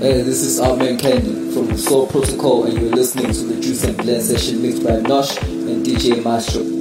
Hey, this is Armin Candy from Soul Protocol, and you're listening to the Juice and Blend session mixed by Nosh and DJ Maestro.